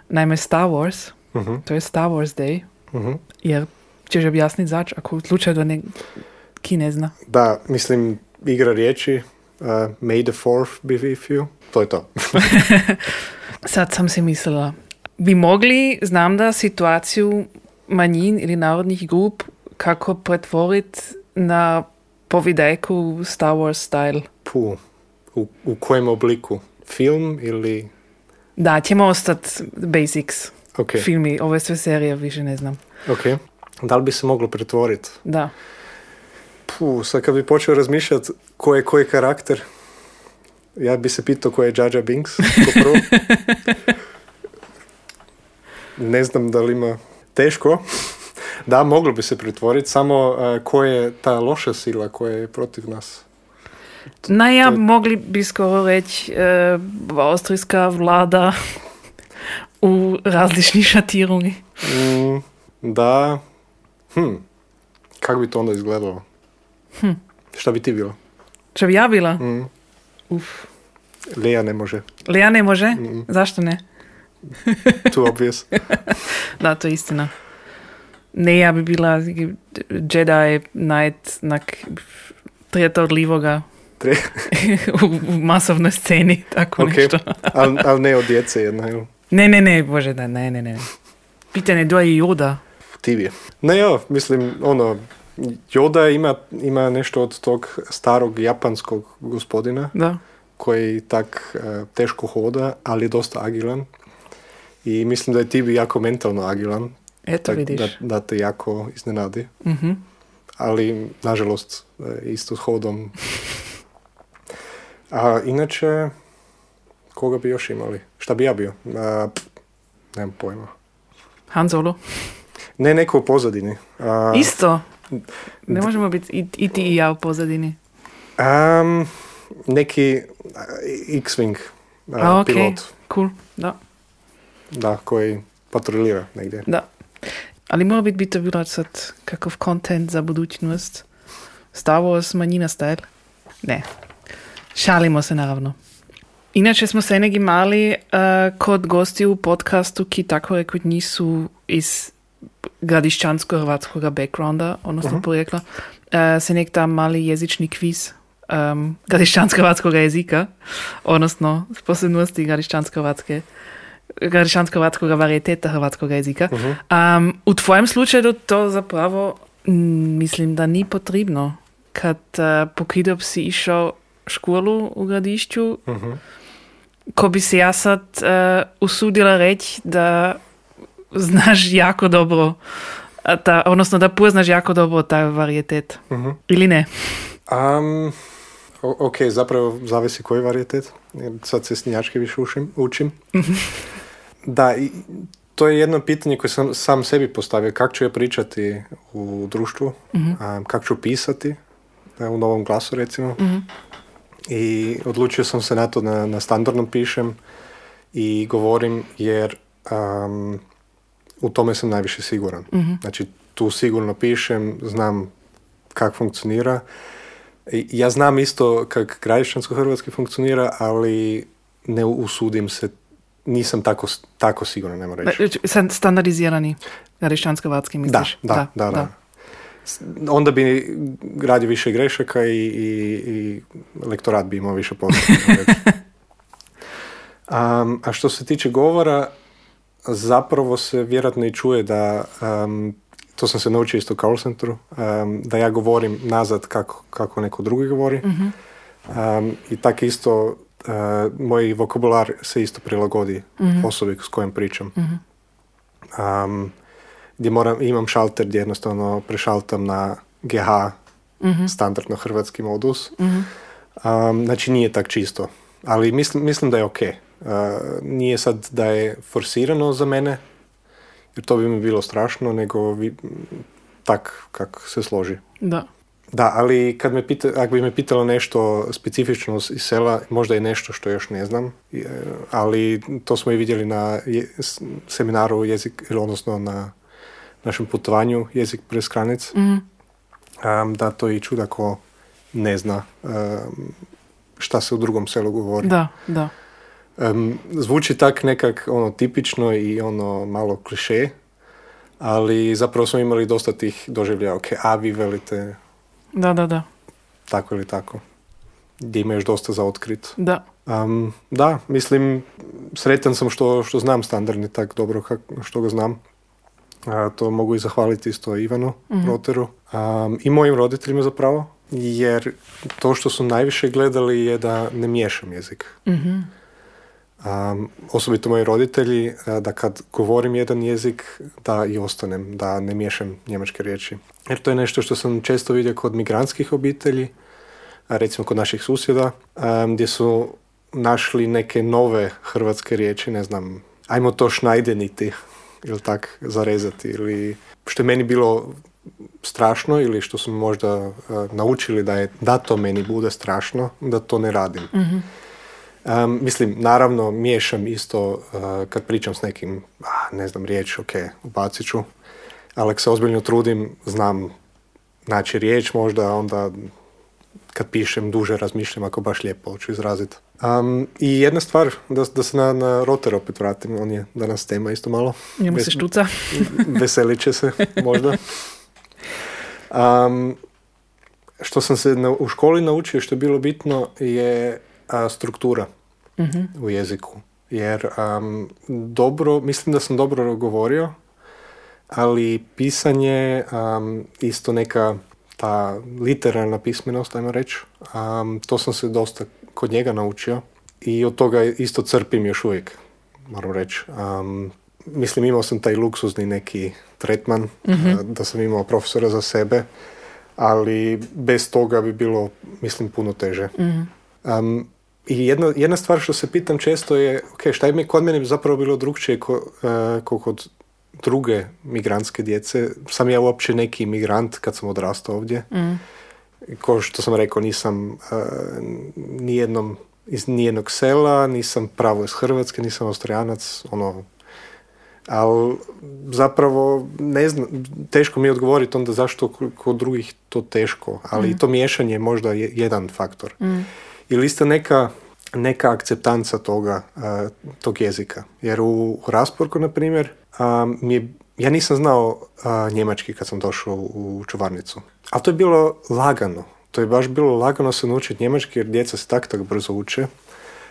Naime, Star Wars, Mhm, to je Star Wars Day, mhm. jer ćeš objasniti zač, ako u slučaju da ne, ki ne zna. Da, mislim, igra riječi, uh, May the fourth be with you. To je to. Sad sam si mislila, bi mogli, znam da situaciju manjin ili narodnih grup kako pretvoriti na povidajku Star Wars style. Puh. U, u kojem obliku? Film ili... Da, ćemo ostati basics. Ok, Filmi, ove sve serije, više ne znam. ok. Da li bi se moglo pretvoriti? Da. Puh, sad kad bi počeo razmišljati ko je koji karakter, ja bi se pitao ko je Jar Binks, ko prvo. ne znam da li ima teško. Da, moglo bi se pretvoriti, samo uh, ko je ta loša sila koja je protiv nas. Naja, to- mogli bi skoro reći e, austrijska vlada u različni šatirungi. Mm, da, hm, kako bi to onda izgledalo? Hm. Šta bi ti bilo? Čo bi ja bila? Mm, Uf. Lea ne može, Lea ne može? Mm. Zašto ne? too obvious. Da, to je istina. Ne, ja bi bila Jedi Knight nak trijetodljivoga Tre- u, u masovnoj sceni, tako Ok. nešto. Ali al ne od djece jedna, jel? Ne, ne, ne, bože da, ne, ne, ne. Pitanje do je Yoda. TV. Ne, ja, mislim, ono, Yoda ima, ima nešto od tog starog japanskog gospodina Da. koji tak e, teško hoda, ali je dosta agilan. I mislim da je Tibi jako mentalno agilan, Eto tak vidiš. da, da te jako iznenadi. Mhm. Ali, nažalost, e, isto s hodom. A inače, koga bi još imali? Šta bi ja bio? A, nemam pojma. Han Solo. Ne, neko u pozadini. A, Isto. Ne možemo biti i, i ti i ja u pozadini. Um, neki a, X-Wing a, A, ok. pilot, Cool, da. da, koji patrolira negdje. Da. Ali mora biti bi to bilo sad kakav content za budućnost. Star Wars manjina style. Ne. Šalimo se naravno. Inače smo se neki mali uh, kod gosti u podcastu, ki tako rekao nisu iz gradišćansko-hrvatskog backgrounda, odnosno porijekla, uh, se nek tam mali jezični kviz um, gradišćansko-hrvatskog jezika, odnosno posebnosti gradišćansko-hrvatske gradišćansko-hrvatskog varijeteta hrvatskog jezika. Um, u tvojem slučaju to zapravo mm, mislim da ni potrebno. Kad uh, pokidop si išao školu u gradišću, Mhm. ko bi se ja sad uh, usudila reći da znaš jako dobro a ta, odnosno da poznaš jako dobro taj varijetet. Mhm. Ili ne? Um, ok, zapravo zavisi koji varijetet. Sad se snjačke više ušim, učim. da, i to je jedno pitanje koje sam sam sebi postavio. Kako ću ja pričati u društvu? Um, kako ću pisati e, u novom glasu, recimo. I odlučio sam se na to na, na standardnom pišem i govorim jer um, u tome sam najviše siguran. Znači, tu sigurno pišem, znam kako funkcionira. I Ja znam isto kako gradišćansko-hrvatski funkcionira, ali ne usudim se, nisam tako, tako siguran, ne moram reći. Standardizirani gradišćansko-hrvatski Da, misliš? da, da, da. S- Onda bi radio više grešaka i, i, i lektorat bi imao više posla. Um, a što se tiče govora, zapravo se vjerojatno i čuje da, um, to sam se naučio isto u call centru, um, da ja govorim nazad kako, kako neko drugi govori. Um, I tako isto uh, moj vokabular se isto prilagodi osobi s kojom pričam. Um, gdje moram, imam šalter gdje jednostavno prešaltam na GH, standardno hrvatski modus. Um, znači nije tak čisto. Ali mislim, mislim da je ok. Nije sad da je forsirano za mene, jer to bi mi bilo strašno, nego vi, tak kak se složi. Da. Da, ali kad me pita, ako bi me pitalo nešto specifično iz sela, možda je nešto što još ne znam, ali to smo i vidjeli na seminaru jezik, odnosno na našem putovanju jezik prez kranic, mm. da to i čuda ko ne zna šta se u drugom selu govori. Da, da. Zvuči tak nekak ono tipično i ono malo kliše, ali zapravo smo imali dosta tih doživlja, ok, a vi velite da, da, da. Tako ili tako. Gdje ima još dosta za otkrit. Da. Um, da, mislim, sretan sam što, što znam standardni tak dobro kak, što ga znam. A, to mogu i zahvaliti isto Ivanu mm Roteru um, i mojim roditeljima zapravo, jer to što su najviše gledali je da ne miješam jezik. mm Um, osobito moji roditelji, da kad govorim jedan jezik, da i ostanem, da ne miješam njemačke riječi. Jer to je nešto što sam često vidio kod migrantskih obitelji, recimo kod naših susjeda, gdje su našli neke nove hrvatske riječi, ne znam, ajmo to šnajdeniti, ili tak, zarezati, ili što je meni bilo strašno ili što su možda naučili da je da to meni bude strašno, da to ne radim. mm Um, mislim, naravno, miješam isto uh, kad pričam s nekim, ah, ne znam, riječ, ok, ubacit ću, ali ako se ozbiljno trudim, znam naći riječ možda, onda kad pišem duže razmišljam ako baš lijepo hoću izraziti. Um, I jedna stvar, da, da se na, na rotor opet vratim, on je danas tema isto malo. Njemu se štuca. veselit će se, možda. Um, što sam se na, u školi naučio, što je bilo bitno, je a, struktura u jeziku. Jer um, dobro, mislim da sam dobro govorio, ali pisanje, um, isto neka ta literarna pismenost, ajmo reći, um, to sam se dosta kod njega naučio i od toga isto crpim još uvijek, moram reći. Um, mislim, imao sam taj luksuzni neki tretman, mm da sam imao profesora za sebe, ali bez toga bi bilo, mislim, puno teže. mm i jedna, jedna stvar što se pitam često je, ok, šta je mi kod mene zapravo bilo drugčije ko, uh, kod druge migrantske djece. Sam ja uopće neki migrant kad sam odrastao ovdje. Mm. Ko što sam rekao, nisam uh, nijednom iz nijednog sela, nisam pravo iz Hrvatske, nisam austrijanac, ono, ali zapravo ne znam, teško mi je odgovoriti onda zašto kod drugih to teško, ali mm. to miješanje je možda jedan faktor. Mm ili isto neka, neka akceptanca toga, tog jezika. Jer u Rasporku, na primjer, mi je, ja nisam znao njemački kad sam došao u čuvarnicu. Ali to je bilo lagano. To je baš bilo lagano se naučiti njemački jer djeca se tak tak brzo uče.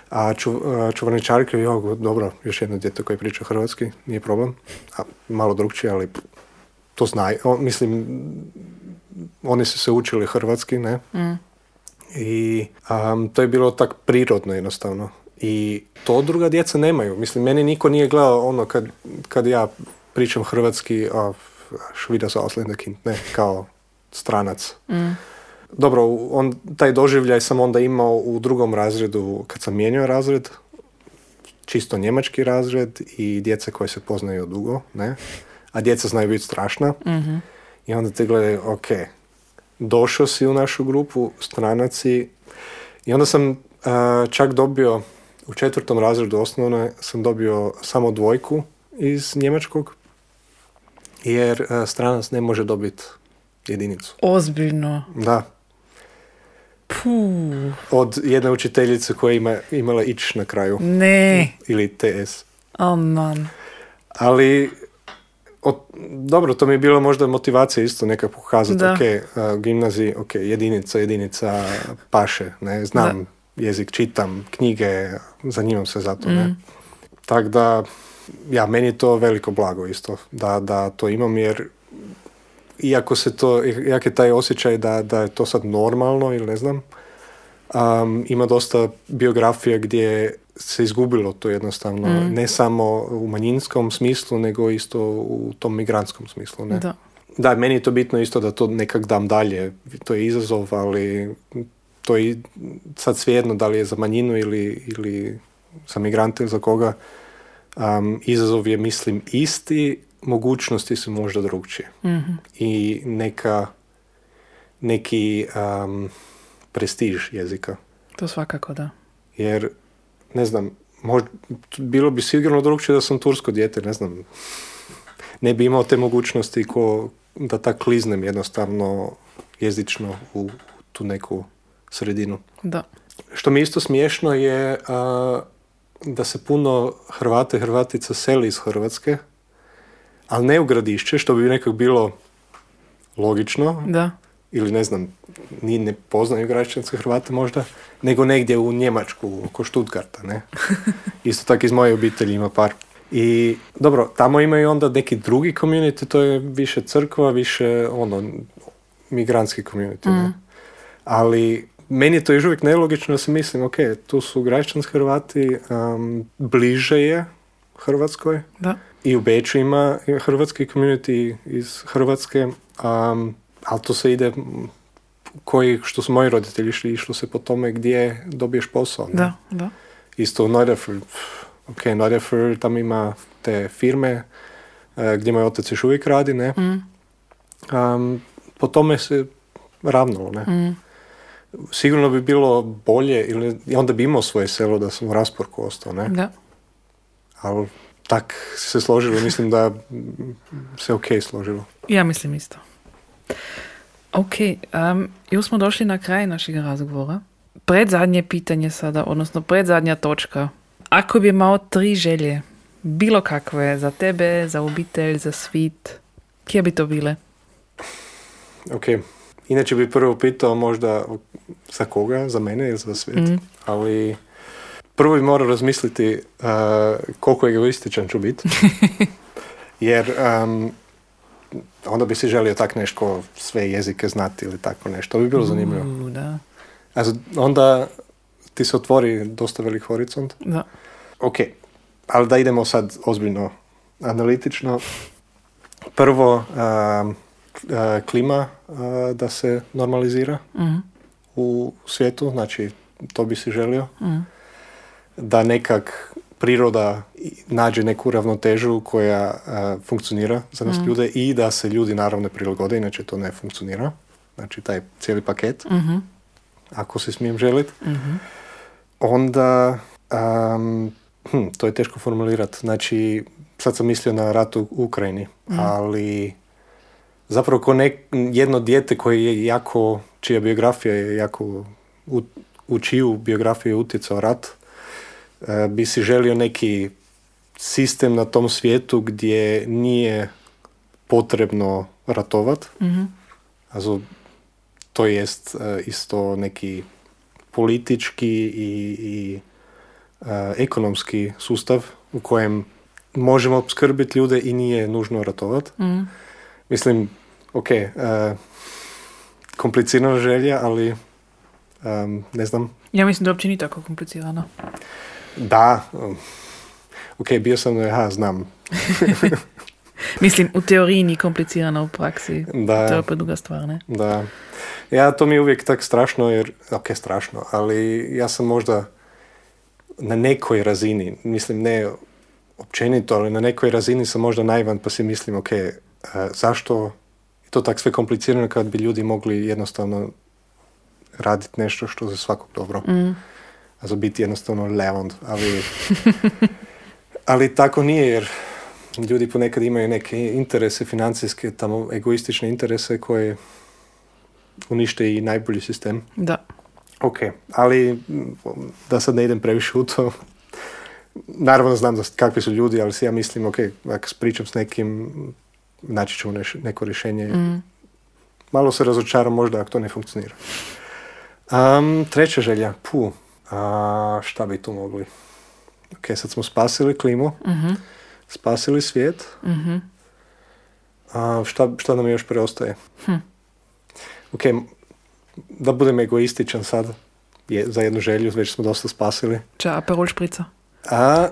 A ču, čuvarničarke, jo, dobro, još jedno djete koje priča hrvatski, nije problem. A, malo drugčije, ali to znaju. Mislim, oni su se učili hrvatski, ne? Mm i um, to je bilo tak prirodno jednostavno. I to druga djeca nemaju. Mislim, meni niko nije gledao ono kad, kad ja pričam hrvatski, a švida sa kind, ne, kao stranac. Mm. Dobro, on, taj doživljaj sam onda imao u drugom razredu kad sam mijenjao razred, čisto njemački razred i djeca koje se poznaju dugo, ne? A djeca znaju biti strašna. mm I onda te gledaju, ok, došao si u našu grupu, stranaci, i onda sam uh, čak dobio, u četvrtom razredu osnovne sam dobio samo dvojku iz njemačkog, jer uh, stranac ne može dobiti jedinicu. Ozbiljno? Da. Puh. Od jedne učiteljice koja ima, imala ić na kraju. Ne. Ili TS. Oh man. Ali o, dobro, to mi je bilo možda motivacija isto neka pokazati, ok, uh, gimnaziji, ok, jedinica, jedinica, paše, ne, znam jezik, čitam knjige, zanimam se za to, ne. Mm. Tako da, ja, meni je to veliko blago isto, da, da to imam, jer iako se to, jak je taj osjećaj da, da je to sad normalno ili ne znam, um, ima dosta biografija gdje se izgubilo to jednostavno, mm. ne samo u manjinskom smislu, nego isto u tom migrantskom smislu. Ne? Da. da, meni je to bitno isto da to nekak dam dalje, to je izazov, ali to je sad svejedno da li je za manjinu ili, ili za migrante ili za koga. Um, izazov je, mislim, isti, mogućnosti su možda drugčije. mm I neka neki um, prestiž jezika. To svakako da. Jer, ne znam, možda, bilo bi sigurno drugčije da sam tursko dijete, ne znam. Ne bi imao te mogućnosti ko da tak kliznem jednostavno jezično u tu neku sredinu. Da. Što mi isto smiješno je a, da se puno Hrvata i Hrvatica seli iz Hrvatske, ali ne u gradišće, što bi nekako bilo logično, Da. Ili ne znam, ni ne poznaju građanske Hrvate možda, nego negdje u Njemačku, oko Stuttgarta, ne? Isto tako iz moje obitelji ima par. I dobro, tamo imaju onda neki drugi community, to je više crkva, više ono, migrantski community, ne? Ali meni je to još uvijek nelogično da se mislim, ok, tu su građanski Hrvati, um, bliže je Hrvatskoj, Da. i u Beču ima hrvatski community iz Hrvatske, um, ali to se ide koji, što su moji roditelji išli, išlo se po tome gdje dobiješ posao. ne? Da, da. Isto u Nordefer, ok, Nordefer tam ima te firme e, gdje moj otac još uvijek radi, ne? Mm. Um, po tome se ravnalo, ne? Mm. Sigurno bi bilo bolje, ili onda bi imao svoje selo da sam u rasporku ostao, ne? Da. Ali tak se složilo, mislim da se ok složilo. Ja mislim isto. Ok, um, još smo došli na kraj našeg razgovora. Predzadnje pitanje sada, odnosno predzadnja točka. Ako bi imao tri želje, bilo kakve, za tebe, za obitelj, za svit, kje bi to bile? Ok, inače bi prvo pitao možda za koga, za mene ili za svijet, Mhm. ali prvo bi morao razmisliti uh, koliko egoističan ću biti, jer um, onda bi si želio tak nešto, sve jezike znati ili tako nešto, to bi bilo zanimljivo. U, da, A onda ti se otvori dosta velik horizont. da. Ok, ali da idemo sad ozbiljno analitično. Prvo, um, uh, klima uh, da se normalizira Mhm, u svijetu, znači to bi si želio. mhm. Da nekak priroda nađe neku ravnotežu koja uh, funkcionira za nas ljude i da se ljudi naravno prilagode, inače to ne funkcionira. Znači taj cijeli paket, Mhm, ako se smijem želiti. mhm. Onda, um, hm, to je teško formulirati. Znači, sad sam mislio na rat u Ukrajini, ali zapravo ko nek, jedno dijete koje je jako, čija biografija je jako, u, u čiju biografiju je utjecao rat, bi si želio neki sistem na tom svijetu gdje nije potrebno ratovat, Mhm. Also, to jest e, isto neki politički i, i e, ekonomski sustav u kojem možemo opskrbiti ljude i nije nužno ratovat. Mhm. Mislim, ok, e, komplicirana želja, ali em, ne znam, Ja mislim da uopće nije tako komplicirano. Da, ok, bio sam na RH, znam, Mislim, u teoriji nije komplicirano, u praksi. da, To je opet druga stvar, ne? Da. Ja, to mi je uvijek tak strašno, jer, ok, strašno, ali ja sam možda na nekoj razini, mislim ne općenito, ali na nekoj razini sam možda naivan pa si mislim, ok, e, zašto je to tak sve komplicirano kad bi ljudi mogli jednostavno raditi nešto što za svakog dobro. Mm. Za biti jednostavno levond, ali, ali tako nije jer ljudi ponekad imaju neke interese financijske, tamo egoistične interese koje unište i najbolji sistem. Da. Ok, ali da sad ne idem previše u to, naravno znam da kakvi su ljudi, ali si ja mislim, ok, ako pričam s nekim, naći ćemo neš- neko rješenje. Mm. Malo se razočaram možda ako to ne funkcionira. Um, treća želja, pu, a, šta bi tu mogli? Ok, sad smo spasili klimu, Mhm. spasili svijet, Mhm. a, šta, šta nam još preostaje? Hm. Ok, da budem egoističan sad, je, za jednu želju, već smo dosta spasili. Ča, Aperol šprica. A,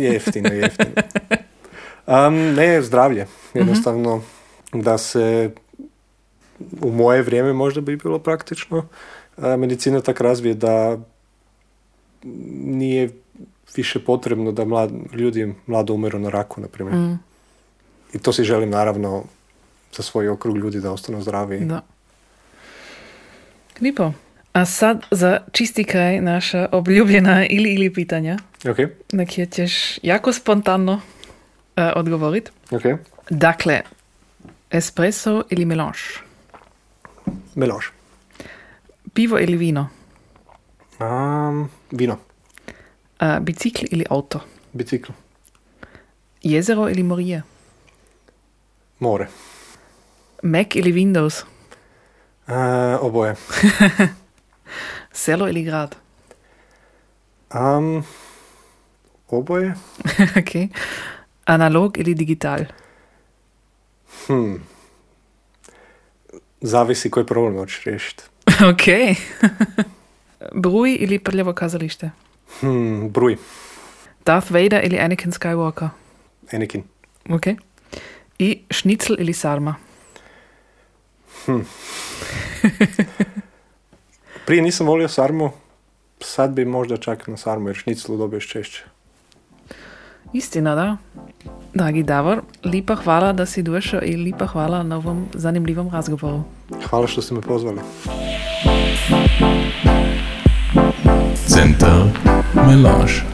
jeftino, jeftino. Um, ne, zdravlje. Jednostavno, da se u moje vrijeme možda bi bilo praktično medicina tak razvije da nije više potrebno da mlad, ljudi mlado umiru na raku, na primjer. Mm. I to si želim naravno za svoj okrug ljudi da ostanu zdravi. Da. Lipo. A sad za čisti kraj naša obljubljena ili ili pitanja, Ok, na kje ćeš jako spontano e, odgovorit. ok. Dakle, espresso ili melange? Melange. Pivo ili vino? Um, vino. Uh, bicikl ali avto? Bicikl. Jezero ali morje? More. Mac ali Windows? Uh, oboje. Selo ali grad? Um, oboje. okay. Analog ali digital? Hmm. Zavisi, ko je problem, hočeš rešiti. okay. Bruj ili prljavo kazalište? Hmm, bruj. Darth Vader ili Anakin Skywalker? Anakin. Ok. I schnitzel ili sarma? Prije nisam volio sarmu, sad bi možda čak na sarmu jer šniclu dobiješ češće. Istina, da. Dragi Davor, lipa hvala da si došao i lipa hvala na ovom zanimljivom razgovoru. Hvala što ste me pozvali. Center Melange.